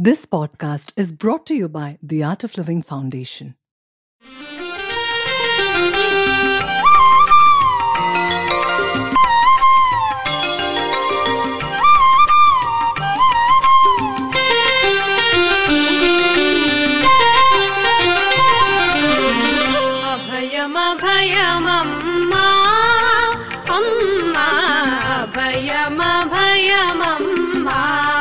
This podcast is brought to you by the Art of Living Foundation. அபயமபயமம்மா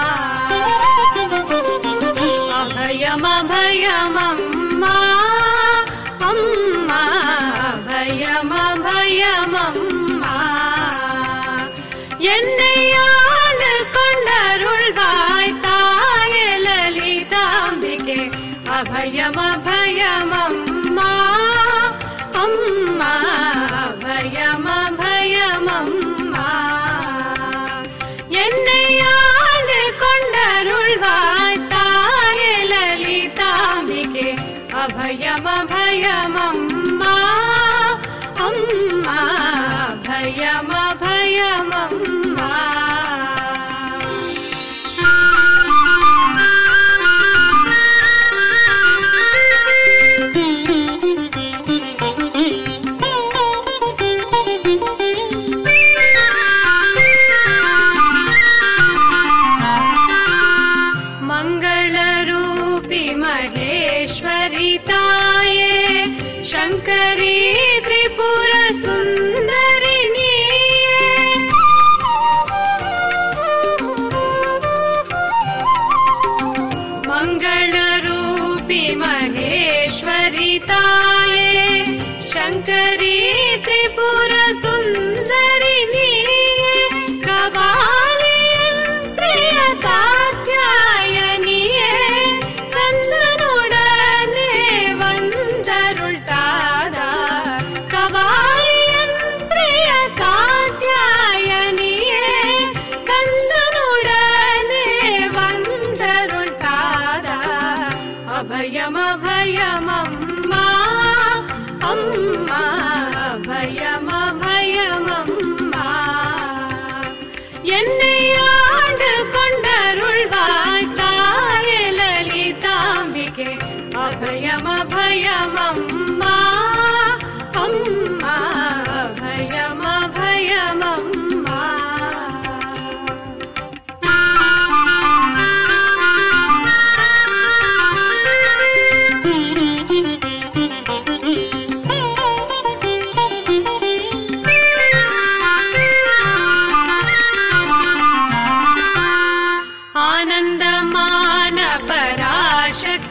அபயமபயமம்மா அம்மா அபயமபயமம்மா என்னை ஆண்டு கொண்டருள்வாய் தாயலலிதாம்பிகே அபயமபயமம்மா அம்மா அபயம महेश्वरिताय शङ्करी त्रिपुरसुन्दरिणी मङ्गलरूपि महेश्वरिताय शङ्करी भयमम्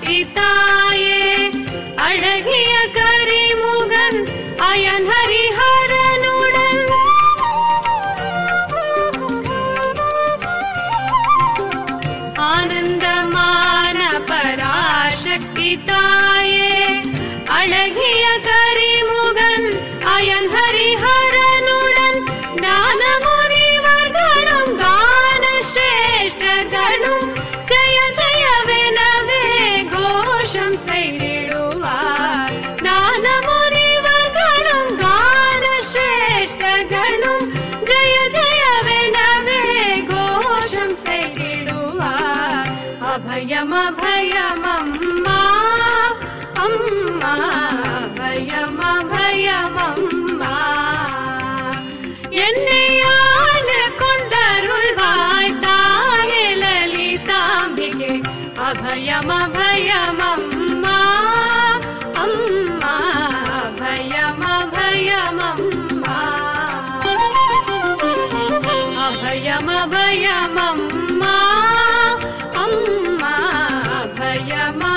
y भयमभयमम्मा अम्मा भयमभयमम्मा என்னையான கொண்டருள்வாய் தாயே லலிதாம்பிகே அபயமபயமம் या मा